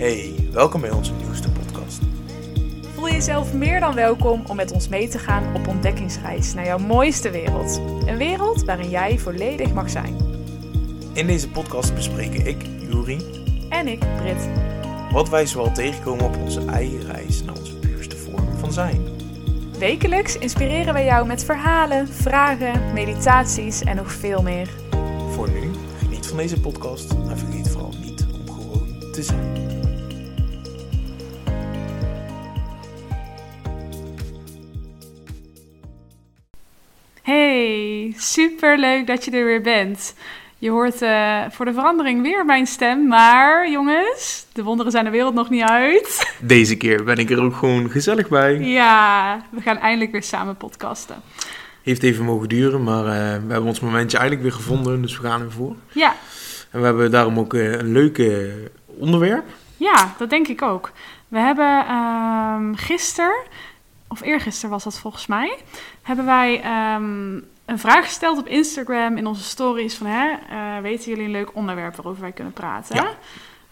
Hey, welkom bij onze nieuwste podcast. Voel jezelf meer dan welkom om met ons mee te gaan op ontdekkingsreis naar jouw mooiste wereld. Een wereld waarin jij volledig mag zijn. In deze podcast bespreken ik, Juri, En ik, Brit. wat wij zoal tegenkomen op onze eigen reis naar onze puurste vorm van zijn. Wekelijks inspireren wij jou met verhalen, vragen, meditaties en nog veel meer. Voor nu, geniet van deze podcast en vergeet vooral niet om gewoon te zijn. Super leuk dat je er weer bent. Je hoort eh, voor de verandering weer mijn stem, maar jongens, de wonderen zijn de wereld nog niet uit. Deze keer ben ik er ook gewoon gezellig bij. Ja, we gaan eindelijk weer samen podcasten. Heeft even mogen duren, maar eh, we hebben ons momentje eigenlijk weer gevonden, dus we gaan ervoor. Ja, En we hebben daarom ook eh, een leuke onderwerp. Ja, dat denk ik ook. We hebben ehm gisteren, of eergisteren was dat volgens mij, hebben wij ehm, een vraag gesteld op Instagram in onze stories van, hè, eh, weten jullie een leuk onderwerp waarover wij kunnen praten? Ja.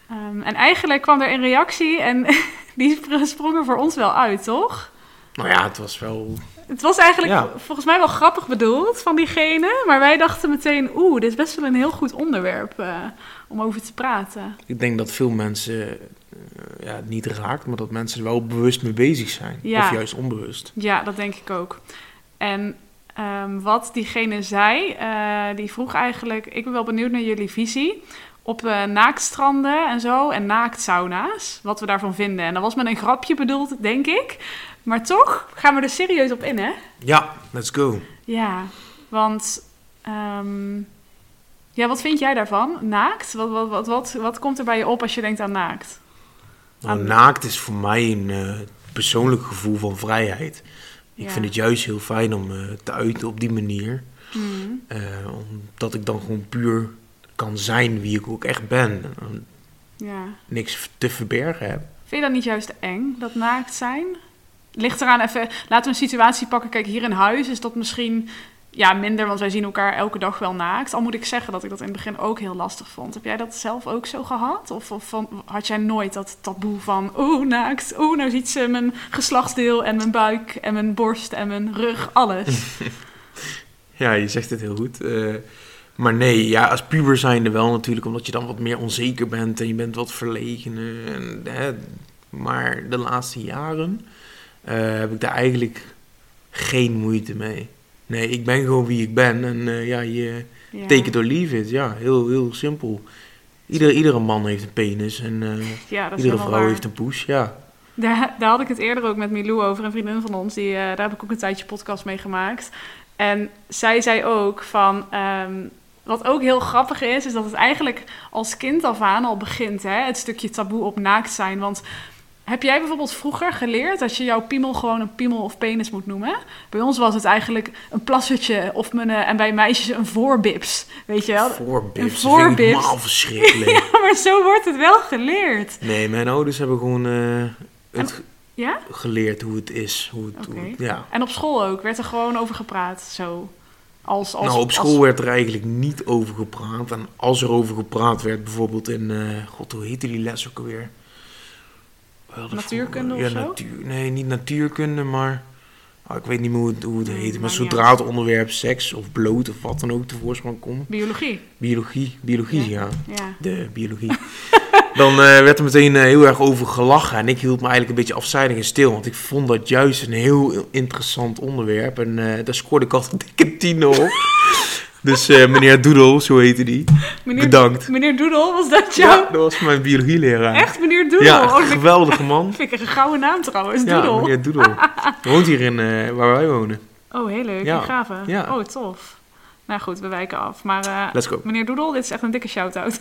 Ehm, en eigenlijk kwam er een reactie en die spr- sprong er voor ons wel uit, toch? Nou ja, het was wel... Het was eigenlijk Ja. volgens mij wel grappig bedoeld van diegene, maar wij dachten meteen, oeh, dit is best wel een heel goed onderwerp eh, om over te praten. Ik denk dat veel mensen eh, ja, het niet raakt, maar dat mensen er wel bewust mee bezig zijn. Ja. Of juist onbewust. Ja, dat denk ik ook. En ehm, wat diegene zei, eh, die vroeg eigenlijk... Ik ben wel benieuwd naar jullie visie op eh, naaktstranden en zo en naaktsauna's. Wat we daarvan vinden. En dat was met een grapje bedoeld, denk ik. Maar toch gaan we er serieus op in, hè? Ja, let's go. Ja, want... ehm, ja, wat vind jij daarvan? Naakt? Wat, wat, wat, wat, wat komt er bij je op als je denkt aan naakt? Nou, naakt is voor mij een eh, persoonlijk gevoel van vrijheid. Ik Ja. vind het juist heel fijn om eh, te uiten op die manier. Hmm. Eh, omdat ik dan gewoon puur kan zijn wie ik ook echt ben. En Ja. niks te verbergen heb. Vind je dat niet juist eng, dat naakt zijn? Ligt eraan even, laten we een situatie pakken. Kijk, hier in huis is dat misschien ja, minder, want wij zien elkaar elke dag wel naakt. Al moet ik zeggen dat ik dat in het begin ook heel lastig vond. Heb jij dat zelf ook zo gehad? Of, of had jij nooit dat taboe van, oeh, naakt, oeh, nou ziet ze mijn geslachtsdeel en mijn buik en mijn borst en mijn rug, alles. Ja, je zegt het heel goed. Eh, maar nee, ja, als puber zijnde wel natuurlijk, omdat je dan wat meer onzeker bent en je bent wat verlegener. En, hè, maar de laatste jaren eh, heb ik daar eigenlijk geen moeite mee. Nee, ik ben gewoon wie ik ben en eh, ja, je Ja. take it or leave it. Ja, heel, heel simpel. Ieder, iedere man heeft een penis en eh, Ja, iedere vrouw waar. heeft een poes, ja. Daar, daar had ik het eerder ook met Milou over, een vriendin van ons. Die, eh, daar heb ik ook een tijdje podcast mee gemaakt. En zij zei ook van... ehm, wat ook heel grappig is, is dat het eigenlijk als kind af aan al begint. Hè? Het stukje taboe op naakt zijn. Want heb jij bijvoorbeeld vroeger geleerd dat je jouw piemel gewoon een piemel of penis moet noemen? Bij ons was het eigenlijk een plassertje of mijn, eh, en bij meisjes een voorbips. Weet je wel? Voorbips, Een dat vind ik voorbips. verschrikkelijk. Ja, maar zo wordt het wel geleerd. Nee, mijn ouders hebben gewoon eh, het Ja? geleerd hoe het is. Hoe het, hoe ja. En op school ook, werd er gewoon over gepraat, zo. Als, als, nou, op als- school werd er eigenlijk niet over gepraat. En als er over gepraat werd, bijvoorbeeld in... eh, God, hoe heette die les ook alweer? Natuurkunde of ja, zo? Natuur, nee, niet natuurkunde, maar... oh, ik weet niet meer hoe het, hoe het Nee, heet. Maar zodra het onderwerp seks of bloot of wat dan ook tevoorschijn komt... Biologie. Biologie, biologie, ja. Ja. De biologie. Dan eh, werd er meteen eh, heel erg over gelachen. En ik hield me eigenlijk een beetje afzijdig en stil. Want ik vond dat juist een heel interessant onderwerp. En eh, daar scoorde ik altijd een dikke tien op. dus eh, meneer Doedel, zo heette die. Meneer, Bedankt. Meneer Doedel, was dat Ja, jou? dat was mijn biologieleraar. Echt, meneer Doedel? Ja, Oh, vind ik- geweldige man. vind ik een gouden naam trouwens, Ja, Doedel. meneer Doedel. Woont hier in eh, waar wij wonen. Oh, heel leuk. Ja. Ja. Ja. Oh, tof. Nou goed, we wijken af. Maar eh, Let's go. meneer Doedel, dit is echt een dikke shout-out.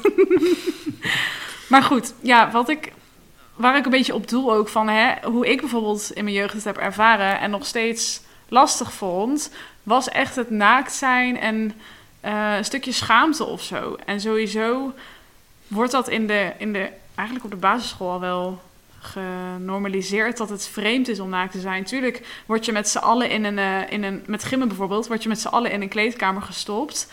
maar goed, ja, wat ik, waar ik een beetje op doel ook van hè, hoe ik bijvoorbeeld in mijn jeugd het heb ervaren en nog steeds lastig vond, was echt het naakt zijn en eh, een stukje schaamte of zo. En sowieso wordt dat in de, in de, eigenlijk op de basisschool al wel genormaliseerd dat het vreemd is om naakt te zijn. Tuurlijk word je met z'n allen in een, eh, in een, met gimmen bijvoorbeeld, word je met z'n allen in een kleedkamer gestopt.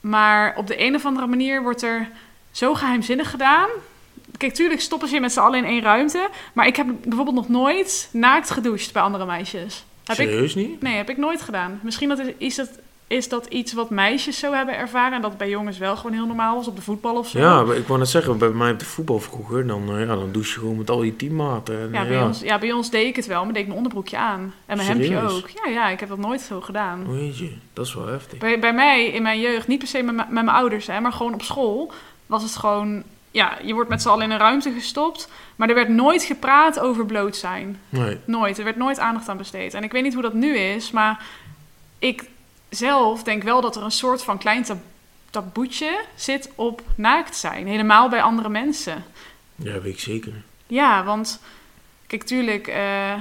Maar op de een of andere manier wordt er zo geheimzinnig gedaan. Kijk, tuurlijk stoppen ze je met z'n allen in één ruimte. Maar ik heb bijvoorbeeld nog nooit naakt gedoucht bij andere meisjes. Heb ik, Serieus niet? nee, heb ik nooit gedaan. Misschien dat is, is, dat, is dat iets wat meisjes zo hebben ervaren... en dat bij jongens wel gewoon heel normaal was op de voetbal of zo. Ja, ik wou net zeggen, bij mij op de voetbal vroeger, dan, eh, ja, dan douche je gewoon met al je teammaten. En, Ja, eh, bij, Ons, ja, bij ons deed ik het wel, maar deed ik mijn onderbroekje aan. En mijn hemdje Serieus? ook. Ja, ja, ik heb dat nooit zo gedaan. Oh, jeetje, dat is wel heftig. Bij, bij mij in mijn jeugd, niet per se met, mijn- met mijn ouders, hè, maar gewoon op school, was het gewoon... Ja, je wordt met z'n allen in een ruimte gestopt, maar er werd nooit gepraat over bloot zijn. Nee. Nooit. Er werd nooit aandacht aan besteed. En ik weet niet hoe dat nu is, maar ik zelf denk wel dat er een soort van klein tab taboetje zit op naakt zijn. Helemaal bij andere mensen. Ja, weet ik zeker. Ja, want kijk, tuurlijk, eh,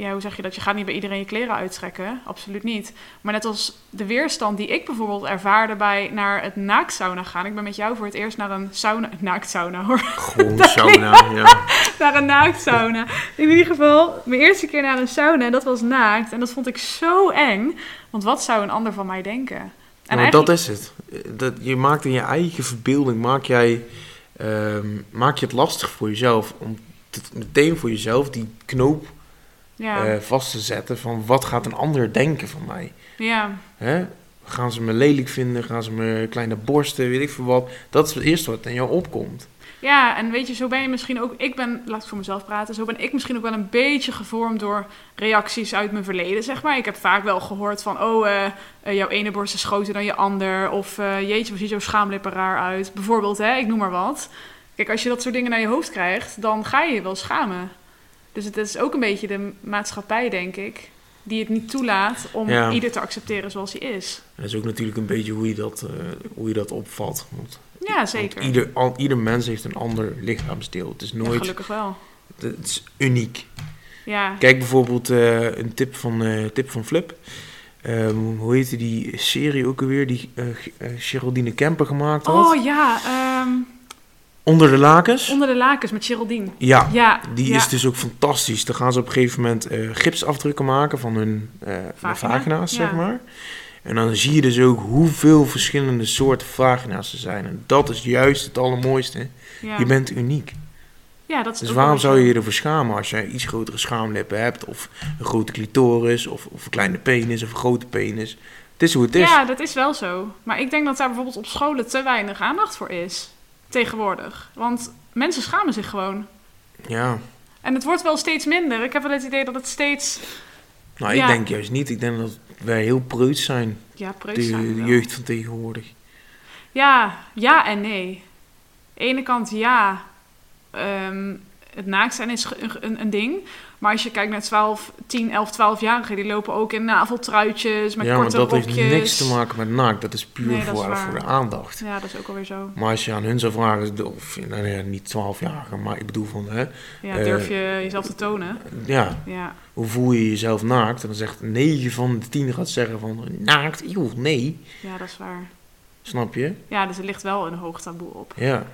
ja, hoe zeg je dat? Je gaat niet bij iedereen je kleren uittrekken. Absoluut niet. Maar net als de weerstand die ik bijvoorbeeld ervaarde bij naar het naaktsauna gaan. Ik ben met jou voor het eerst naar een sauna, naaktsauna hoor. Gewoon sauna, ja. naar een naaktsauna. In ieder geval, mijn eerste keer naar een sauna en dat was naakt. En dat vond ik zo eng. Want wat zou een ander van mij denken? En nou, eigenlijk- dat is het. Dat, je maakt in je eigen verbeelding, maak, jij, ehm, maak je het lastig voor jezelf om te- meteen voor jezelf die knoop ja, eh, vast te zetten van wat gaat een ander denken van mij. ja, Hè? Gaan ze me lelijk vinden? Gaan ze me kleine borsten? Weet ik veel wat. Dat is het eerste wat in jou opkomt. ja, en weet je, zo ben je misschien ook... Ik ben, laat ik voor mezelf praten, zo ben ik misschien ook wel een beetje gevormd door reacties uit mijn verleden, zeg maar. Ik heb vaak wel gehoord van, oh, eh, eh, jouw ene borst is groter dan je ander. Of, jeetje, wat ziet jouw schaamlippen raar uit. Bijvoorbeeld, hè, ik noem maar wat. Kijk, als je dat soort dingen naar je hoofd krijgt, dan ga je je wel schamen. Dus het is ook een beetje de maatschappij, denk ik, die het niet toelaat om Ja. ieder te accepteren zoals hij is. Dat is ook natuurlijk een beetje hoe je dat, eh, hoe je dat opvat. Want, Ja, want zeker. ieder, al, ieder mens heeft een ander lichaamsdeel. Het is Ja, nooit... gelukkig wel. het is uniek. Ja, Kijk bijvoorbeeld eh, een tip van, eh, tip van Flip. Ehm, hoe heette die serie ook alweer die Geraldine Kemper gemaakt had? Oh ja, ehm, Onder de lakens? onder de lakens met Geraldine. Ja, Ja, die ja. is dus ook fantastisch. Dan gaan ze op een gegeven moment eh, gipsafdrukken maken van hun eh, Vagina, vagina's, zeg ja. maar. En dan zie je dus ook hoeveel verschillende soorten vagina's er zijn. En dat is juist het allermooiste. Je bent uniek. ja, dat is Dus waarom zou zo. je je ervoor schamen als je iets grotere schaamlippen hebt, of een grote clitoris, of, of een kleine penis, of een grote penis? Het is hoe het is. Ja, dat is wel zo. Maar ik denk dat daar bijvoorbeeld op scholen te weinig aandacht voor is. Tegenwoordig. Want mensen schamen zich gewoon. Ja. En het wordt wel steeds minder. Ik heb wel het idee dat het steeds... Nou, Ja. ik denk juist niet. Ik denk dat wij heel preuts zijn, Ja, preut de, zijn we de wel. jeugd van tegenwoordig. Ja, ja en nee. ene kant ja, ehm, het naakt zijn is een, een, een ding. Maar als je kijkt naar 12, 10, 11, 12-jarigen, die lopen ook in naveltruitjes met ja, maar korte dat rokjes. heeft niks te maken met naakt. Dat is puur Nee, dat voor, voor de aandacht. Ja, dat is ook alweer zo. Maar als je aan hun zou vragen, of nou ja, niet 12 jaar, maar ik bedoel van, hè, Ja, Eh, durf je jezelf te tonen? ja, Ja, hoe voel je jezelf naakt? En dan zegt 9 van de 10 gaat zeggen van, naakt? Eeuw, nee. ja, dat is waar. Snap je? Ja, dus er ligt wel een hoog taboe op. Ja.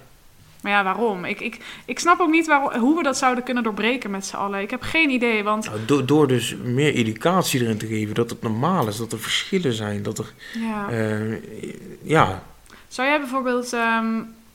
Maar ja, waarom? Ik, ik, ik snap ook niet waarom, hoe we dat zouden kunnen doorbreken met z'n allen. Ik heb geen idee, want Nou, do- door dus meer educatie erin te geven, dat het normaal is, dat er verschillen zijn, dat er, ja. eh, ja, Zou jij bijvoorbeeld, ehm,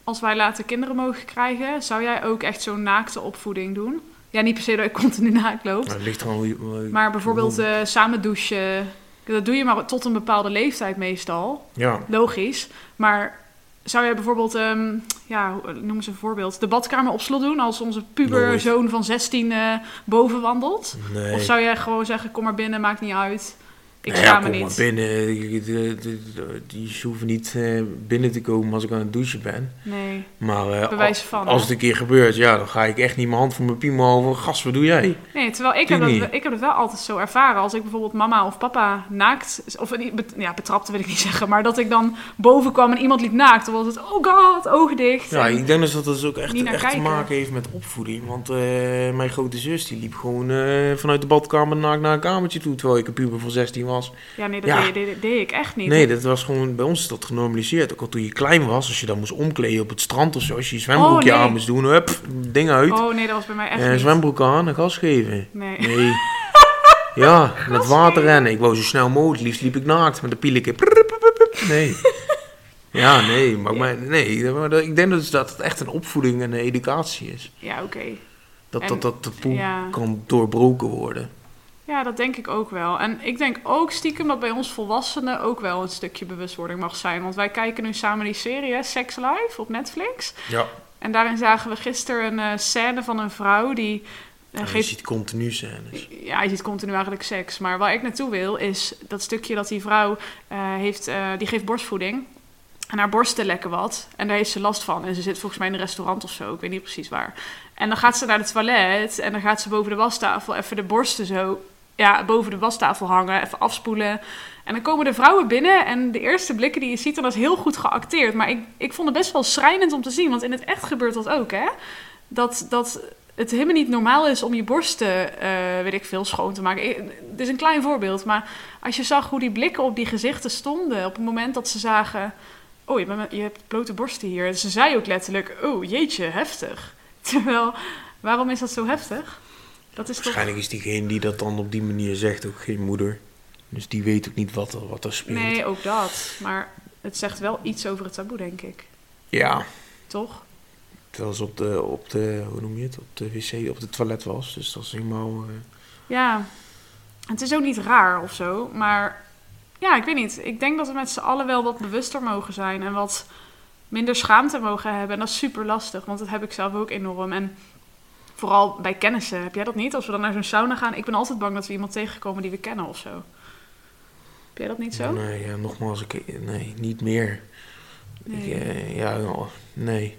als wij later kinderen mogen krijgen, zou jij ook echt zo'n naakte opvoeding doen? Ja, niet per se dat ik continu naakt loop. nou, ligt gewoon Maar bijvoorbeeld eh, samen douchen. Dat doe je maar tot een bepaalde leeftijd meestal. ja, Logisch. Maar zou jij bijvoorbeeld, ehm, ja, hoe- noem eens een voorbeeld, de badkamer op slot doen als onze puberzoon van 16 eh, boven wandelt? nee. Of zou jij gewoon zeggen, kom maar binnen, maakt niet uit. Ik Nou ja, kom niet. maar binnen. Die, hoeven niet eh, binnen te komen als ik aan het douchen ben. Nee, Maar eh, van. als hè? het een keer gebeurt, ja, dan ga ik echt niet mijn hand voor mijn piemel over. Gast, wat doe jij? Nee, terwijl ik heb, dat, ik heb het wel altijd zo ervaren. Als ik bijvoorbeeld mama of papa naakt... Of ja, betrapte wil ik niet zeggen. Maar dat ik dan boven kwam en iemand liep naakt. Dan was het, oh god, ogen dicht. Ja, ik denk dus dat dat dus ook echt, echt te maken heeft met opvoeding. Want eh, mijn grote zus die liep gewoon vanuit de badkamer naakt naar een kamertje toe. Terwijl ik een puber van 16 was. Ja, nee, dat Ja. Deed, deed, deed ik echt niet. Nee, dat was gewoon, bij ons is dat genormaliseerd. Ook al toen je klein was, als je dan moest omkleden op het strand of zo. Als je je zwembroekje Oh, nee. aan moest doen, hup, ding uit. Oh nee, dat was bij mij echt Eh, niet. zwembroek aan en gas geven. Nee. Nee. ja, met water rennen. Ik wou zo snel mogelijk. Liefst liep ik naakt met een pieleke. Nee. Ja, nee, maar, maar nee, maar ik denk dus dat het echt een opvoeding en een educatie is. Ja, oké. Dat, En- dat, dat de poel ja. kan doorbroken worden. Ja, dat denk ik ook wel. En ik denk ook stiekem dat bij ons volwassenen ook wel een stukje bewustwording mag zijn. Want wij kijken nu samen die serie, hè, Sex Life, op Netflix. Ja. En daarin zagen we gisteren een eh, scène van een vrouw die... je geeft ziet continu scènes. Ja, je ziet continu eigenlijk seks. Maar waar ik naartoe wil, is dat stukje dat die vrouw eh, heeft, die geeft borstvoeding. En haar borsten lekken wat. En daar heeft ze last van. En ze zit volgens mij in een restaurant of zo. Ik weet niet precies waar. En dan gaat ze naar het toilet. En dan gaat ze boven de wastafel even de borsten zo... Ja, boven de wastafel hangen. Even afspoelen. En dan komen de vrouwen binnen. En de eerste blikken die je ziet, dan is heel goed geacteerd. Maar ik, ik vond het best wel schrijnend om te zien. Want in het echt gebeurt dat ook, hè? Dat... dat het helemaal niet normaal is om je borsten, eh, weet ik veel, schoon te maken. Het is een klein voorbeeld, maar als je zag hoe die blikken op die gezichten stonden op het moment dat ze zagen, oh, je, je hebt blote borsten hier. Ze zei ook letterlijk, oh, jeetje, heftig. Terwijl, waarom is dat zo heftig? Dat is toch... Waarschijnlijk is diegene die dat dan op die manier zegt ook geen moeder. Dus die weet ook niet wat er, wat er speelt. Nee, ook dat. Maar het zegt wel iets over het taboe, denk ik. Ja, Toch? terwijl ze op de, op de, hoe noem je het, op de wc, op het toilet was. Dus dat is helemaal... eh, Ja, het is ook niet raar of zo, maar ja, ik weet niet. Ik denk dat we met z'n allen wel wat bewuster mogen zijn en wat minder schaamte mogen hebben. En dat is super lastig, want dat heb ik zelf ook enorm. En vooral bij kennissen, heb jij dat niet? Als we dan naar zo'n sauna gaan, ik ben altijd bang dat we iemand tegenkomen die we kennen of zo. Heb jij dat niet zo? Nee, ja, nogmaals, ik, nee, niet meer. Nee. Ik, eh, ja, nee.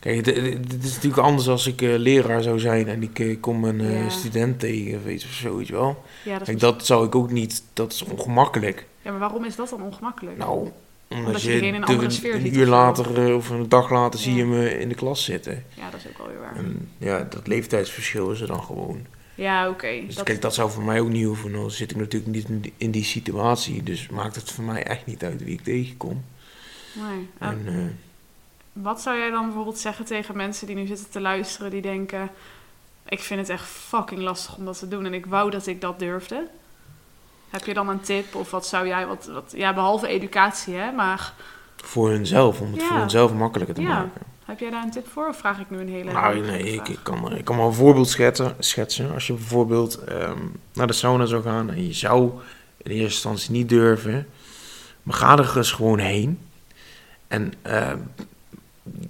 Kijk, het, is natuurlijk anders als ik eh, leraar zou zijn en ik eh, kom een Ja. student tegen of iets of zo, weet je wel. Ja, dat is Kijk, dat zou ik ook niet, dat is ongemakkelijk. ja, maar waarom is dat dan ongemakkelijk? Nou, omdat, Omdat je je, diegene in een de- andere sfeer een ziet uur later eh, of een dag later zie je me in de klas zitten. Ja, dat is ook wel weer waar. En ja, dat leeftijdsverschil is er dan gewoon. Ja, oké. Dus Dat- kijk, dat zou voor mij ook niet hoeven. Dan zit ik natuurlijk niet in die, in die situatie. Dus maakt het voor mij echt niet uit wie ik tegenkom. Nee. En En, eh, Wat zou jij dan bijvoorbeeld zeggen tegen mensen die nu zitten te luisteren, die denken: Ik vind het echt fucking lastig om dat te doen en ik wou dat ik dat durfde? Heb je dan een tip of wat zou jij, wat, wat ja, behalve educatie, hè, maar voor hunzelf, om het Ja. voor hunzelf makkelijker te Ja. maken. heb jij daar een tip voor of vraag ik nu een hele. Nou, nee, ik, ik, kan, ik kan wel een voorbeeld schetsen, schetsen. Als je bijvoorbeeld ehm, naar de sauna zou gaan en je zou in eerste instantie niet durven, maar ga er eens gewoon heen. En ehm,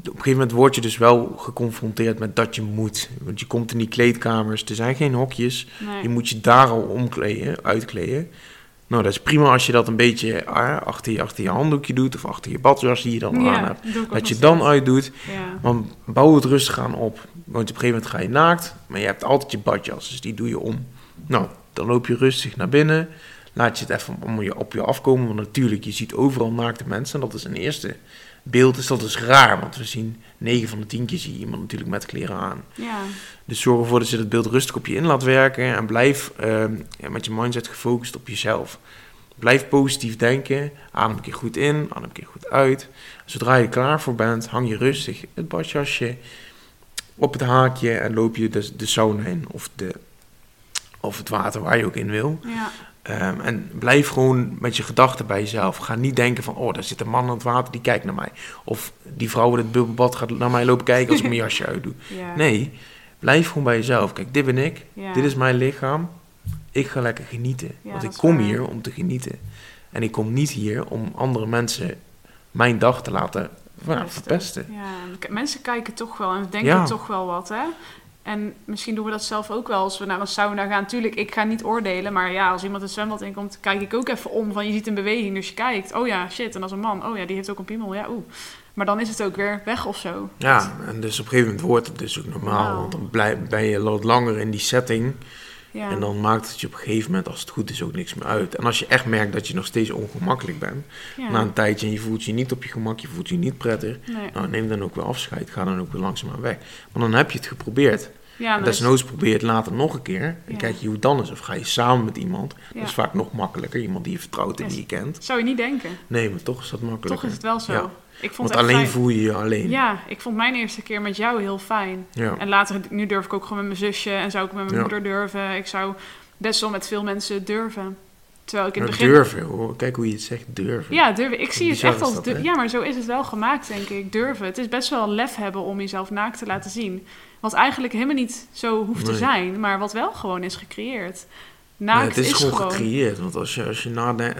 op een gegeven moment word je dus wel geconfronteerd met dat je moet. Want je komt in die kleedkamers, er zijn geen hokjes. Nee. Je moet je daar al omkleden, uitkleden. Nou, dat is prima als je dat een beetje ah, achter, je, achter je handdoekje doet of achter je badjas die je dan ja, aan hebt. Dat je dan uitdoet. Ja. Maar bouw het rustig aan op. Want op een gegeven moment ga je naakt, maar je hebt altijd je badjas, dus die doe je om. Nou, dan loop je rustig naar binnen. Laat je het even om je, op je afkomen. Want natuurlijk, je ziet overal naakte mensen. En dat is een eerste beeld. Dus dat is raar. Want we zien 9 van de 10 keer zie je iemand natuurlijk met kleren aan. ja, Dus zorg ervoor dat je dat beeld rustig op je in laat werken. En blijf ehm, met je mindset gefocust op jezelf. Blijf positief denken. Adem een keer goed in, adem een keer goed uit. Zodra je er klaar voor bent, hang je rustig het badjasje op het haakje en loop je de, de sauna in. Of, de, of het water waar je ook in wil. ja, Ehm, en blijf gewoon met je gedachten bij jezelf. Ga niet denken van, oh, daar zit een man in het water, die kijkt naar mij. Of die vrouw in het bubbelbad gaat naar mij lopen kijken als ik mijn jasje uitdoe. ja. Nee, blijf gewoon bij jezelf. Kijk, dit ben ik. Ja. Dit is mijn lichaam. Ik ga lekker genieten. Ja, want ik kom waar. hier om te genieten. En ik kom niet hier om andere mensen mijn dag te laten Verpesten. verpesten. Ja, mensen kijken toch wel en denken toch wel wat, hè? En misschien doen we dat zelf ook wel als we naar een sauna gaan. Tuurlijk, ik ga niet oordelen, maar ja, als iemand het zwembad inkomt, kijk ik ook even om. Van je ziet een beweging, dus je kijkt. Oh ja, shit, en is een man. Oh ja, die heeft ook een piemel. Ja, oeh. Maar dan is het ook weer weg of zo. Ja, en dus op een gegeven moment wordt het dus ook normaal. Wauw. Want dan blijf, ben je wat langer in die setting. Ja. En dan maakt het je op een gegeven moment, als het goed is, ook niks meer uit. En als je echt merkt dat je nog steeds ongemakkelijk bent. ja. Na een tijdje en je voelt je niet op je gemak, je voelt je niet prettig. nee. Nou, neem dan ook weer afscheid. Ga dan ook weer langzaamaan weg. Maar dan heb je het geprobeerd. ja, En dat is- desnoods probeer je het later nog een keer. En kijk je hoe het dan is. Of ga je samen met iemand. Dat is vaak nog makkelijker. Iemand die je vertrouwt en Yes. die je kent. zou je niet denken. Nee, maar toch is dat makkelijker. Toch is het wel zo. Ja. Ik vond Want alleen fijn. voel je je alleen. Ja, ik vond mijn eerste keer met jou heel fijn. Ja. En later, nu durf ik ook gewoon met mijn zusje en zou ik met mijn Ja. moeder durven. Ik zou best wel met veel mensen durven. Terwijl ik in het begin... durven, hoor. kijk hoe je het zegt, durven. Ja, durven. Ik zie het echt als... dat, ja, maar zo is het wel gemaakt, denk ik. Durven. Het is best wel lef hebben om jezelf naakt te laten zien. Wat eigenlijk helemaal niet zo hoeft te zijn, maar wat wel gewoon is gecreëerd. Het is, gewoon, gewoon... gecreëerd. Want als je, als je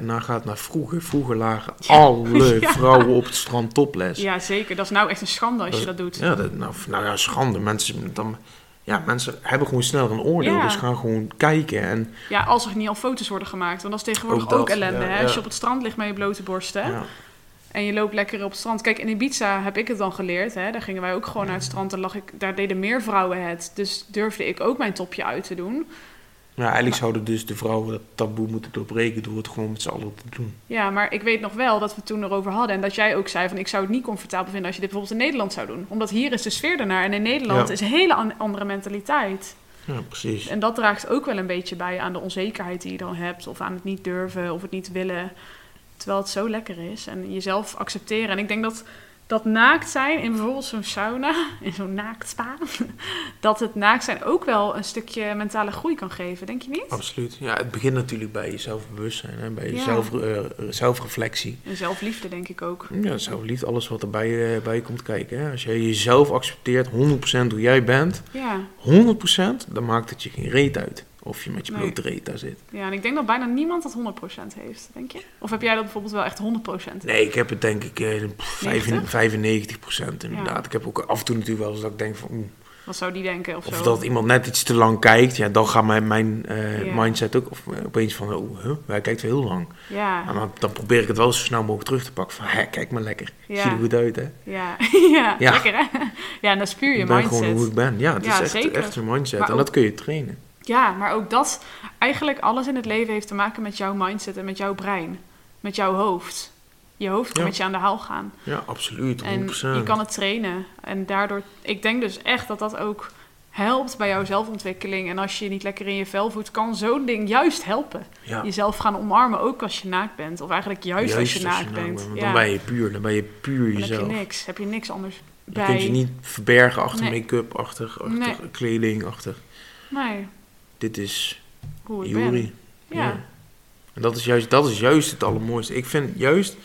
nagaat naar vroeger, vroeger lagen alle Ja. vrouwen op het strand topless. Ja, zeker. Dat is nou echt een schande als Dat je dat doet. Ja, dat, nou, nou ja, schande. Mensen, dan, ja, mensen hebben gewoon sneller een oordeel, Ja. dus gaan gewoon kijken. En, Ja, als er niet al foto's worden gemaakt. Want dat is tegenwoordig Ook ellende. hè? Als je op het strand ligt met je blote borsten. ja. En je loopt lekker op het strand. Kijk, in Ibiza heb ik het dan geleerd. Hè? Daar gingen wij ook gewoon naar het strand. En lag ik, daar deden meer vrouwen het. Dus durfde ik ook mijn topje uit te doen. Ja, eigenlijk zouden dus de vrouwen dat taboe moeten doorbreken door het gewoon met z'n allen te doen. Ja, maar ik weet nog wel dat we het toen erover hadden. En dat jij ook zei van ik zou het niet comfortabel vinden als je dit bijvoorbeeld in Nederland zou doen. Omdat hier is de sfeer ernaar. En in Nederland Ja. is een hele an- andere mentaliteit. Ja, precies. En dat draagt ook wel een beetje bij aan de onzekerheid die je dan hebt. Of aan het niet durven of het niet willen. Terwijl het zo lekker is. En jezelf accepteren. En ik denk dat dat naakt zijn in bijvoorbeeld zo'n sauna, in zo'n naaktspa, dat het naakt zijn ook wel een stukje mentale groei kan geven, denk je niet? Absoluut. Ja, het begint natuurlijk bij je zelfbewustzijn bij je Ja. zelf, eh, zelfreflectie. En zelfliefde, denk ik ook. Ja, zelfliefde, alles wat erbij eh, bij komt kijken. Hè. Als jij jezelf accepteert, 100% hoe jij bent, Ja, 100%, dan maakt het je geen reet uit. Of je met je Nee. blote reet daar zit. ja, en ik denk dat bijna niemand dat 100% heeft, denk je? Of heb jij dat bijvoorbeeld wel echt 100%? Nee, ik heb het denk ik eh, pff, 90? 95% inderdaad. Ja. Ik heb ook af en toe natuurlijk wel eens dat ik denk van... oeh, Wat zou die denken of, of zo? dat iemand net iets te lang kijkt, ja, dan gaat mijn, mijn eh, mindset ook of, eh, opeens van... Oh, huh, hij kijkt wel heel lang. Ja, En dan, dan probeer ik het wel zo snel mogelijk terug te pakken. Van, hè, kijk maar lekker. Zie er goed uit, hè? ja, ja, Ja. lekker hè? Ja, en dat is puur je ik ben mindset. gewoon hoe ik ben. Ja, het Ja, is echt, zeker. echt je mindset. En dat kun je trainen. Ja, maar ook dat, eigenlijk alles in het leven heeft te maken met jouw mindset en met jouw brein. Met jouw hoofd. Je hoofd kan Ja. met je aan de haal gaan. Ja, absoluut. 100%. En je kan het trainen. En daardoor, ik denk dus echt dat dat ook helpt bij jouw zelfontwikkeling. En als je je niet lekker in je vel voelt, kan zo'n ding juist helpen. ja. Jezelf gaan omarmen, ook als je naakt bent. Of eigenlijk juist, als je naakt bent. want ja. Dan ben je puur. Dan ben je puur Dan heb je jezelf. niks. Heb je niks anders Je bij. kunt je niet verbergen achter Nee. make-up, achter, achter Nee. kleding, achter... Nee, Dit is hoe Juri. Ja. En dat is, juist, dat is juist het allermooiste. Ik vind juist,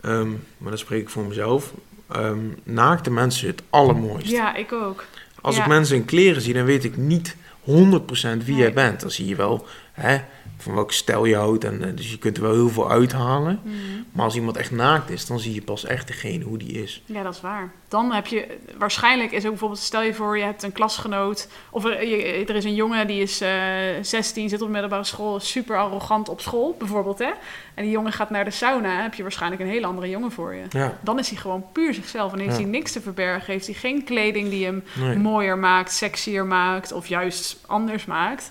ehm, maar dan spreek ik voor mezelf, ehm, naakte mensen het allermooist. ja, ik ook. Als ja. ik mensen in kleren zie, dan weet ik niet 100% wie Nee. jij bent. Dan zie je wel hè, van welke stijl je houdt. En, eh, dus je kunt er wel heel veel uithalen. Mhm. Maar als iemand echt naakt is, dan zie je pas echt degene hoe die is. Ja, dat is waar. Dan heb je, waarschijnlijk is ook bijvoorbeeld, stel je voor, je hebt een klasgenoot. Of er, je- er is een jongen die is eh 16, zit op de middelbare school, is super arrogant op school, bijvoorbeeld. Hè? En die jongen gaat naar de sauna, heb je waarschijnlijk een hele andere jongen voor je. Ja, Dan is hij gewoon puur zichzelf en heeft Ja. hij niks te verbergen. Heeft hij geen kleding die hem nee. mooier maakt, sexier maakt of juist anders maakt.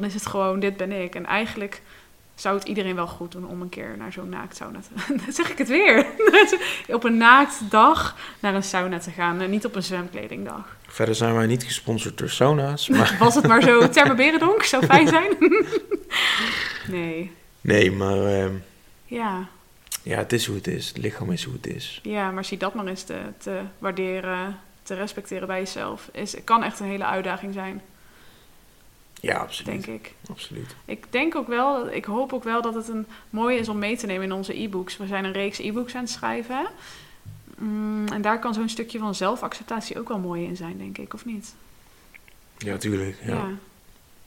Dan is het gewoon, dit ben ik. En eigenlijk zou het iedereen wel goed doen om een keer naar zo'n naaktsauna te Dan zeg ik het weer. op een naaktdag naar een sauna te gaan. En niet op een zwemkledingdag. Verder zijn wij niet gesponsord door sauna's. Maar, Was het maar zo Terme zou fijn zijn. nee. nee, maar ehm, Ja. ja, het is hoe het is. Het lichaam is hoe het is. ja, maar zie dat maar eens te, te waarderen, te respecteren bij jezelf. Is, kan echt een hele uitdaging zijn, Ja, absoluut. denk ik. absoluut. Ik denk ook wel, ik hoop ook wel dat het een mooie is om mee te nemen in onze e-books. We zijn een reeks e-books aan het schrijven. Mm, en daar kan zo'n stukje van zelfacceptatie ook wel mooi in zijn, denk ik, of niet? Ja, tuurlijk. Ja.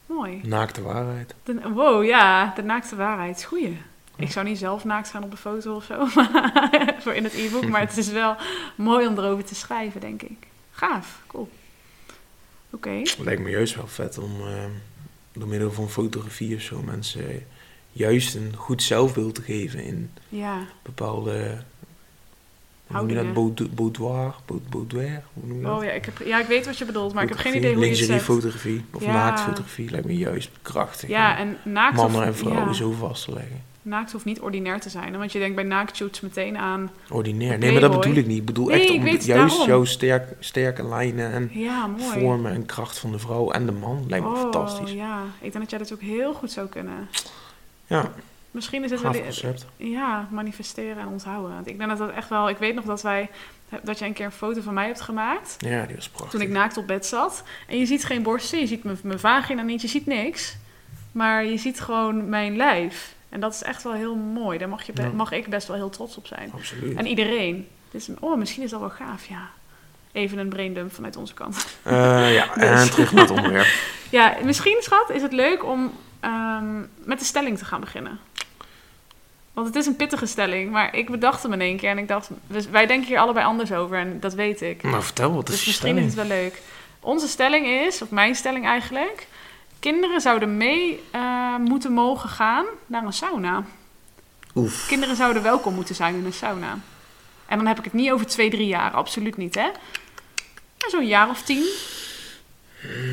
Mooi. Naakte waarheid. De, wow, ja, de naakte waarheid. Goeie. Ik zou niet zelf naakt gaan op de foto of zo, voor in het e-book. Maar het is wel mooi om erover te schrijven, denk ik. Gaaf, cool. Oké. Het lijkt me juist wel vet om ehm, door middel van fotografie of zo mensen juist een goed zelfbeeld te geven in Ja, bepaalde. Hoe noem je dat? Boudoir? Boudoir? Hoe noem je dat? oh, ja, ik heb, ja, ik weet wat je bedoelt, maar ik heb geen Fotografie, idee hoe je het zegt. Lingeriefotografie of Ja. naaktfotografie lijkt me juist krachtig. Ja, en naakt mannen en vrouwen ja. zo vast te leggen. Naakt hoeft niet ordinair te zijn. Want je denkt bij naaktshoots meteen aan... Ordinair. Nee, maar dat bedoel ik niet. Ik bedoel Nee, echt om juist daarom. jouw sterk, sterke lijnen en Ja, vormen en kracht van de vrouw en de man. Lijkt me oh, fantastisch. ja. Ik denk dat jij dat ook heel goed zou kunnen. Ja, Misschien is het wel... gaaf concept. Ja, manifesteren en onthouden. Want ik denk dat dat echt wel... Ik weet nog dat wij... Dat jij een keer een foto van mij hebt gemaakt. Ja, die was prachtig. Toen ik naakt op bed zat. En je ziet geen borsten, je ziet mijn, mijn vagina niet, je ziet niks. Maar je ziet gewoon mijn lijf. En dat is echt wel heel mooi. Daar mag, je Ja. mag ik best wel heel trots op zijn. Absoluut. En iedereen. Dus, oh, misschien is dat wel gaaf, ja. Even een braindump vanuit onze kant. Eh, ja, Dus. en terug naar het onderwerp. Ja, misschien, schat, is het leuk om ehm, met de stelling te gaan beginnen. Want het is een pittige stelling, maar ik bedacht hem in één keer en ik dacht, we- wij denken hier allebei anders over en dat weet ik. Nou, vertel, wat is Dus je misschien is het wel leuk. Onze stelling is, of mijn stelling eigenlijk, kinderen zouden mee eh, moeten mogen gaan naar een sauna. Oef. Kinderen zouden welkom moeten zijn in een sauna. En dan heb ik het niet over twee, drie jaar, absoluut niet, hè? Maar zo'n jaar of tien,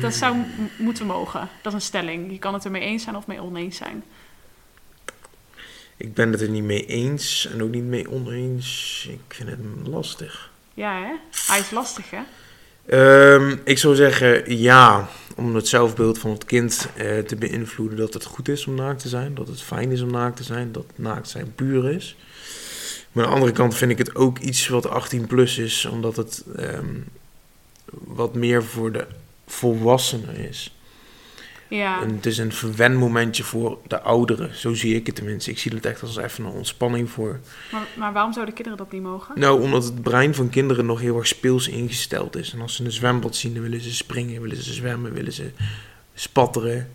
dat zou moeten mogen. Dat is een stelling. Je kan het ermee eens zijn of mee oneens zijn. Ik ben het er niet mee eens en ook niet mee oneens. Ik vind het lastig. Ja, hè? Hij is lastig, hè? Ehm, ik zou zeggen ja, om het zelfbeeld van het kind eh, te beïnvloeden dat het goed is om naakt te zijn. Dat het fijn is om naakt te zijn. Dat naakt zijn puur is. Maar aan de andere kant vind ik het ook iets wat 18 plus is. Omdat het ehm, wat meer voor de volwassenen is. Ja. En het is een verwenmomentje voor de ouderen. Zo zie ik het tenminste. Ik zie het echt als even een ontspanning voor. Maar, maar waarom zouden kinderen dat niet mogen? Nou, omdat het brein van kinderen nog heel erg speels ingesteld is. En als ze een zwembad zien, dan willen ze springen, willen ze zwemmen, willen ze spatteren.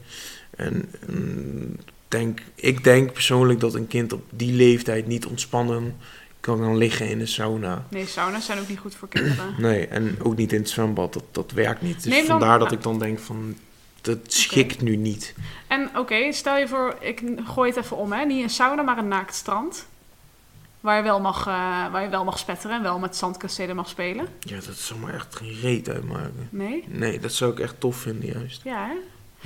En, mm, denk, ik denk persoonlijk dat een kind op die leeftijd niet ontspannen kan gaan liggen in een sauna. Nee, sauna's zijn ook niet goed voor kinderen. Nee, en ook niet in het zwembad. Dat, dat werkt niet. Dus vandaar dat ik dan denk van, dat schikt nu niet. En oké, stel je voor, ik gooi het even om, hè? Niet een sauna, maar een naakt strand. Waar je wel mag, eh, waar je wel mag spetteren en wel met zandkastelen mag spelen. Ja, dat zou maar echt geen reet uitmaken. Nee? Nee, dat zou ik echt tof vinden juist. Ja, hè?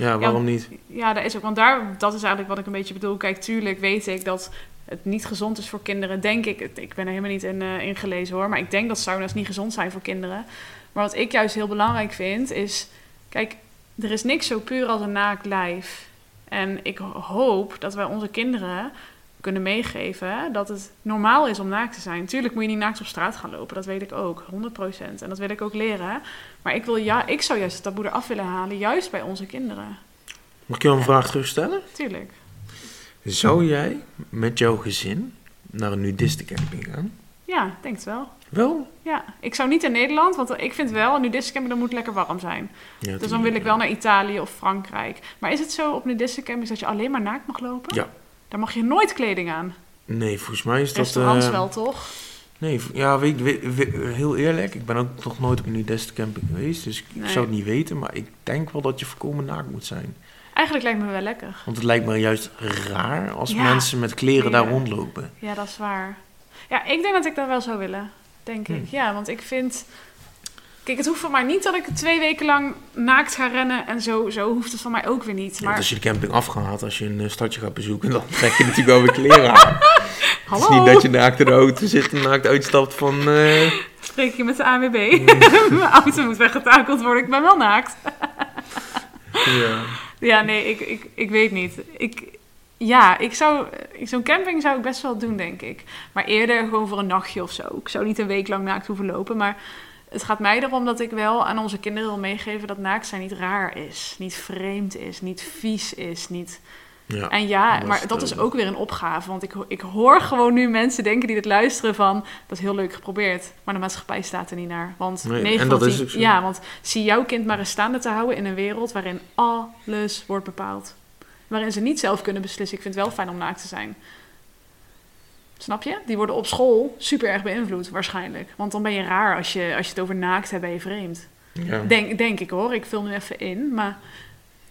Ja, waarom niet? Ja, dat is ook. Want daar, dat is eigenlijk wat ik een beetje bedoel. Kijk, tuurlijk weet ik dat het niet gezond is voor kinderen. Denk ik. Ik ben er helemaal niet in eh, ingelezen hoor. Maar ik denk dat sauna's niet gezond zijn voor kinderen. Maar wat ik juist heel belangrijk vind is... Kijk, er is niks zo puur als een naakt lijf. En ik hoop dat wij onze kinderen kunnen meegeven dat het normaal is om naakt te zijn. Tuurlijk moet je niet naakt op straat gaan lopen. Dat weet ik ook, 100%. En dat wil ik ook leren. Maar ik, wil, ja, ik zou juist het taboe eraf willen halen, juist bij onze kinderen. Mag ik jou een vraag terugstellen? Tuurlijk. Zou jij met jouw gezin naar een nudistencamping gaan? Ja, ik denk het wel. Wel? Ja, ik zou niet in Nederland, want ik vind wel, een nudistcamping, dan moet lekker warm zijn. Ja, Dus dan wil ik wel naar Italië of Frankrijk. Maar is het zo op nudistcampings dat je alleen maar naakt mag lopen? Ja. Daar mag je nooit kleding aan. Nee, volgens mij is dat... Restaurants eh, wel, toch? Nee, ja, weet, weet- weet- heel eerlijk, ik ben ook nog nooit op een nudistencamping geweest, dus ik zou het niet weten, maar ik denk wel dat je voorkomen naakt moet zijn. Eigenlijk lijkt me wel lekker. Want het lijkt me juist raar als Ja, mensen met kleren daar kleren. rondlopen. Ja, dat is waar. Ja, ik denk dat ik dat wel zou willen. Denk Hm. ik. Ja, want ik vind... Kijk, het hoeft van mij niet dat ik twee weken lang naakt ga rennen. En zo, zo hoeft het van mij ook weer niet. Maar als je de camping afgaat, als je een eh, stadje gaat bezoeken, dan trek je natuurlijk wel weer kleren aan. Het is hallo, niet dat je naakt in de auto zit en naakt uitstapt van... eh, spreek je met de ANWB. Mijn auto moet weggetakeld worden. Ik ben wel naakt. ja. Ja, nee, ik, ik, ik weet niet. Ik, ja, ik zou, zo'n camping zou ik best wel doen, denk ik. Maar eerder gewoon voor een nachtje of zo. Ik zou niet een week lang naakt hoeven lopen. Maar het gaat mij erom dat ik wel aan onze kinderen wil meegeven dat naakt zijn niet raar is. Niet vreemd is, niet vies is, niet... Ja. En ja, maar dat is ook. weer een opgave. Want ik, ik hoor gewoon nu mensen denken die dit luisteren van... dat is heel leuk geprobeerd, maar de maatschappij staat er niet naar. Want Nee, en dat is zo. Ja, want zie jouw kind maar eens staande te houden in een wereld... waarin alles wordt bepaald. Waarin ze niet zelf kunnen beslissen. Ik vind het wel fijn om naakt te zijn. Snap je? Die worden op school super erg beïnvloed, waarschijnlijk. Want dan ben je raar als je, als je het over naakt hebt, ben je vreemd. Ja. Denk, denk ik hoor, ik vul nu even in. Maar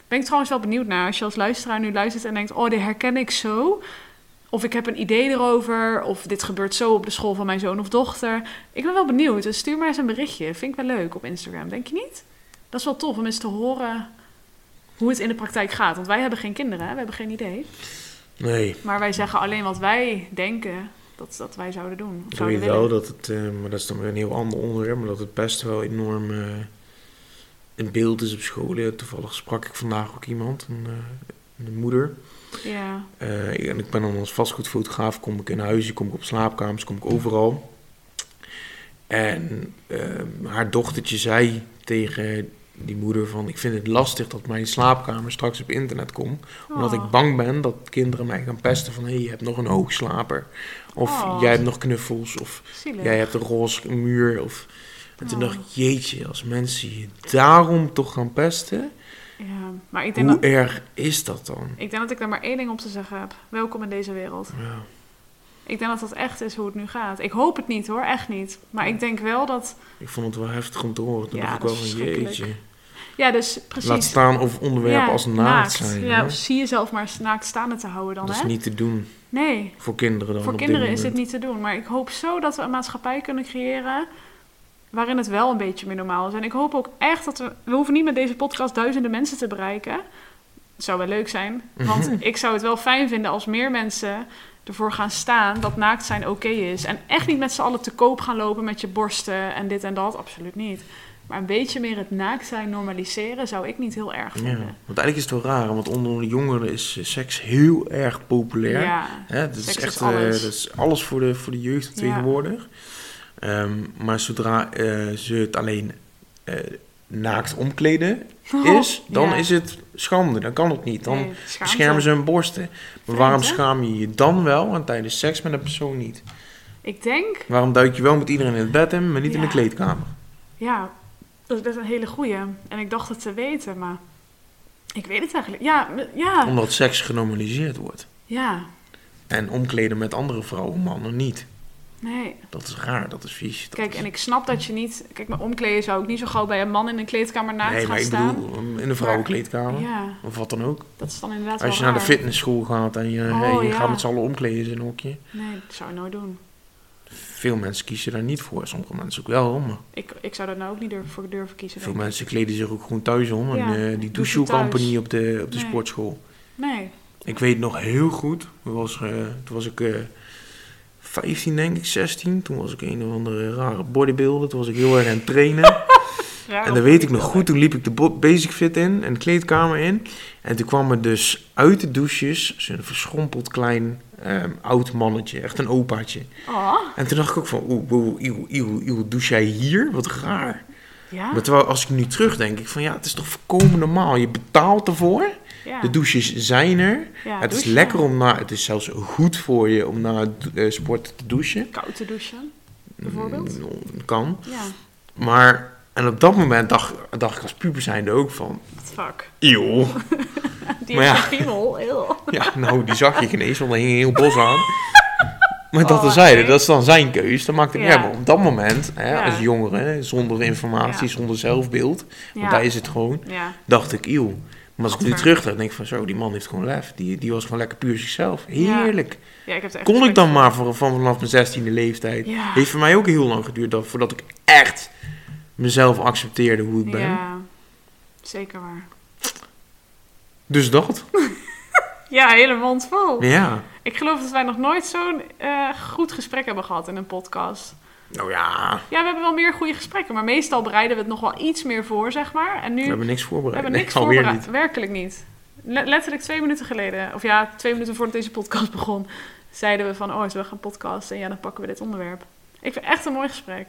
ben ik trouwens wel benieuwd naar als je als luisteraar nu luistert en denkt: Oh, dit herken ik zo. Of ik heb een idee erover. Of dit gebeurt zo op de school van mijn zoon of dochter. Ik ben wel benieuwd. Dus stuur maar eens een berichtje. Vind ik wel leuk op Instagram. Denk je niet? Dat is wel tof om eens te horen hoe het in de praktijk gaat. Want wij hebben geen kinderen, hè? we hebben geen idee. Nee, Maar wij zeggen alleen wat wij denken dat, dat wij zouden doen. Ik weet wel dat het, eh, maar dat is dan weer een heel ander onderwerp, maar dat het best wel enorm eh, in beeld is op school. Ja, Toevallig sprak ik vandaag ook iemand, een, eh, een moeder. Ja, en ik ben dan als vastgoedfotograaf, kom ik in huizen, kom ik op slaapkamers, kom ik overal. En eh, haar dochtertje zei tegen die moeder van... Ik vind het lastig dat mijn slaapkamer straks op internet komt. Omdat Oh. ik bang ben dat kinderen mij gaan pesten van... Hé, hey, je hebt nog een hoogslaper. Of Oh. jij hebt nog knuffels. Of Zielig. jij hebt een roze muur. Of... En toen Oh. dacht ik, jeetje, als mensen je daarom toch gaan pesten... Ja, maar ik denk, Hoe dat, erg is dat dan? ik denk dat ik daar maar één ding op te zeggen heb. Welkom in deze wereld. Ja. Ik denk dat dat echt is hoe het nu gaat. Ik hoop het niet hoor, echt niet. Maar ik denk wel dat... Ik vond het wel heftig om te horen. Toen Ja, dacht ik wel van, jeetje. Ja, dus precies. Laat staan of onderwerpen Ja, als naakt zijn. Ja, hè? zie jezelf maar naakt staande te houden dan, Dat is hè? niet te doen Nee, voor kinderen dan voor kinderen is dit niet te doen. Maar ik hoop zo dat we een maatschappij kunnen creëren waarin het wel een beetje meer normaal is. En ik hoop ook echt dat we... We hoeven niet met deze podcast duizenden mensen te bereiken. Het zou wel leuk zijn. Want ik zou het wel fijn vinden als meer mensen ervoor gaan staan dat naakt zijn oké is. En echt niet met z'n allen te koop gaan lopen met je borsten en dit en dat. Absoluut niet. Maar een beetje meer het naakt zijn normaliseren zou ik niet heel erg Ja, vinden. want eigenlijk is het wel raar, want onder de jongeren is eh, seks heel erg populair. Ja, dat, is echt, alles. eh, dat is alles voor de, voor de jeugd Ja. tegenwoordig. Ehm, maar zodra eh, ze het alleen naakt omkleden is, dan Ja. is het schande. Dan kan het niet. Dan Nee, beschermen ze hun borsten. Maar Vreemd, waarom schaam je je dan wel en tijdens seks met een persoon niet? Ik denk, Waarom duik je wel met iedereen in het bed in, maar niet in de kleedkamer? ja, dat is best een hele goeie. En ik dacht het te weten, maar ik weet het eigenlijk. Ja, ja, Omdat seks genormaliseerd wordt. ja, En omkleden met andere vrouwen, mannen niet. nee. Dat is raar, dat is vies. Dat Kijk, is- en ik snap dat je niet... Kijk, met omkleden zou ik niet zo gauw bij een man in een kleedkamer naakt Nee, gaan maar ik staan. bedoel, um, in de vrouwenkleedkamer. Ja, Of wat dan ook. dat is dan inderdaad Als je naar de fitnessschool gaat en je, Oh, je ja. gaat met z'n allen omkleden in een hokje. Nee, dat zou ik nooit doen. Veel mensen kiezen daar niet voor. Sommige mensen ook wel, maar Ik, ik zou daar nou ook niet durven, voor durven kiezen. veel mensen kleden zich ook gewoon thuis om. Ja, en eh, die douche niet op de, op de Nee. sportschool. Nee. Ik weet nog heel goed, toen was, eh, toen was ik eh 15 denk ik, 16. Toen was ik een of andere rare bodybuilder. Toen was ik heel erg aan het trainen. Raar En dat weet ik nog goed, toen liep ik de Basic Fit in en de kleedkamer in. En toen kwam er dus uit de douches zo'n verschrompeld klein ehm, oud mannetje, echt een opaatje. Oh, En toen dacht ik ook van, oeh, oeh, eeuw, eeuw, eeuw, douche jij hier? Wat raar. ja. Maar terwijl als ik nu terugdenk, ik van ja, het is toch volkomen normaal. Je betaalt ervoor, ja. de douches zijn er. ja, het is lekker om na, het is zelfs goed voor je om na het eh, sport te douchen. Koud te douchen, bijvoorbeeld. Mm, kan. Ja, Maar, en op dat moment dacht, dacht ik als puber zijnde ook van, fuck. eeuw. Die Maar ja. een piemel. Ja, nou, die zag je geen eens, want er hing een heel bos aan. Maar dat Oh, er zeiden, dat is dan zijn keus. Dat maakt het Ja. Maar op dat moment, hè, Ja. als jongere, zonder informatie, Ja. zonder zelfbeeld, want Ja. daar is het gewoon, Ja, dacht ik, eeuw. Maar als ik nu terug denk ik van zo, die man heeft gewoon lef. Die, die was gewoon lekker puur zichzelf. Heerlijk. ja ik heb het echt Kon ik dan maar voor, van vanaf mijn zestiende leeftijd. Ja. Heeft voor mij ook heel lang geduurd dat, voordat ik echt mezelf accepteerde hoe ik ben. Ja, zeker waar. Dus dat. Ja, hele mond vol. Ja. Ik geloof dat wij nog nooit zo'n eh, goed gesprek hebben gehad in een podcast. Nou ja, Ja, we hebben wel meer goede gesprekken, maar meestal bereiden we het nog wel iets meer voor, zeg maar. En nu we hebben niks we voorbereid. hebben Nee, niks voorbereid. niet. Werkelijk niet. Le- letterlijk twee minuten geleden, of ja, twee minuten voordat deze podcast begon, zeiden we van, oh, we gaan podcasten? En ja, dan pakken we dit onderwerp. Ik vind het echt een mooi gesprek.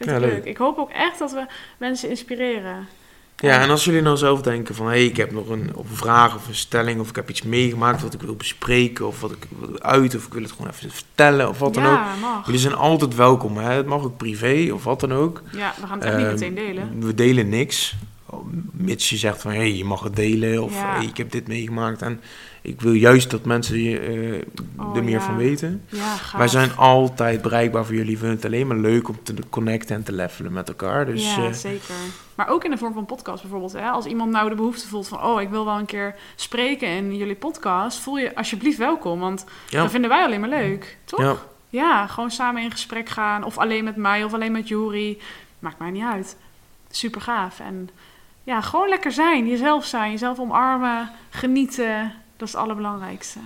Ik vind Ja, het leuk. leuk. Ik hoop ook echt dat we mensen inspireren. Ja, en als jullie nou zelf denken van... hé, hey, ik heb nog een, of een vraag of een stelling... of ik heb iets meegemaakt wat ik wil bespreken... of wat ik wil uit... of ik wil het gewoon even vertellen of wat dan ook. ja, mag. Jullie zijn altijd welkom. Hè? Het mag ook privé of wat dan ook. Ja, we gaan het echt niet Ehm, meteen delen. We delen niks. Mits je zegt van... hé, hey, je mag het delen. Of Ja. hey, ik heb dit meegemaakt. En ik wil juist dat mensen Oh, er meer ja. van weten. Ja. Wij zijn altijd bereikbaar voor jullie. We vinden het alleen maar leuk om te connecten en te levelen met elkaar. Dus ja, eh, zeker. Maar ook in de vorm van podcast bijvoorbeeld. Hè? Als iemand nou de behoefte voelt van... oh, ik wil wel een keer spreken in jullie podcast... voel je alsjeblieft welkom, want ja. dat vinden wij alleen maar leuk. Toch? Ja. Ja, gewoon samen in gesprek gaan. Of alleen met mij of alleen met Juri. Maakt mij niet uit. Super gaaf. En ja, gewoon lekker zijn. Jezelf zijn. Jezelf omarmen. Genieten. Dat is het allerbelangrijkste.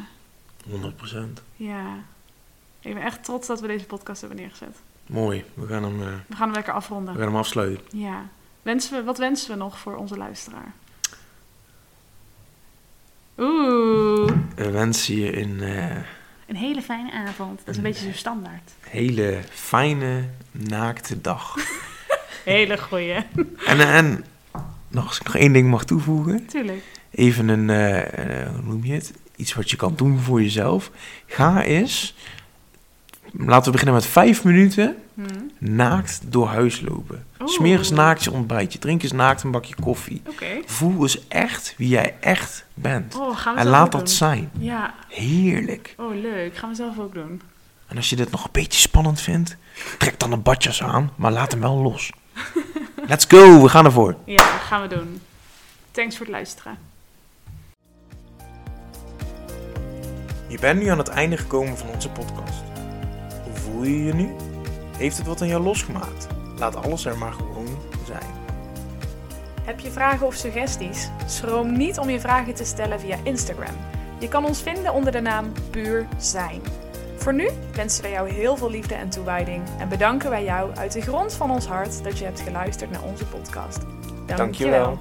100 procent. Ja. Ik ben echt trots dat we deze podcast hebben neergezet. Mooi. We gaan hem, eh, We gaan hem lekker we afronden. gaan hem afsluiten. Ja. Wensen we, wat wensen we nog voor onze luisteraar? Oeh. We wensen je een eh, Een hele fijne avond. Dat is een beetje zo standaard. hele fijne, naakte dag. Hele goeie. en, en nog, als ik nog één ding mag toevoegen. Tuurlijk. Even een, eh, eh, hoe noem je het? Iets wat je kan doen voor jezelf. Ga eens, laten we beginnen met vijf minuten, Hm. naakt door huis lopen. Oeh. Smeer eens naakt je ontbijtje, drink eens naakt een bakje koffie. Voel eens echt wie jij echt bent. Oh, En laat dat doen. zijn. Ja. Heerlijk. Oh, leuk. Gaan we zelf ook doen. En als je dit nog een beetje spannend vindt, trek dan een badjas aan, maar laat hem wel los. Let's go, we gaan ervoor. Ja, dat gaan we doen. Thanks voor het luisteren. Je bent nu aan het einde gekomen van onze podcast. Hoe voel je je nu? Heeft het wat aan jou losgemaakt? Laat alles er maar gewoon zijn. Heb je vragen of suggesties? Schroom niet om je vragen te stellen via Instagram. Je kan ons vinden onder de naam Puur Zijn. Voor nu wensen we jou heel veel liefde en toewijding en bedanken wij jou uit de grond van ons hart dat je hebt geluisterd naar onze podcast. Dank je Dankjewel. wel.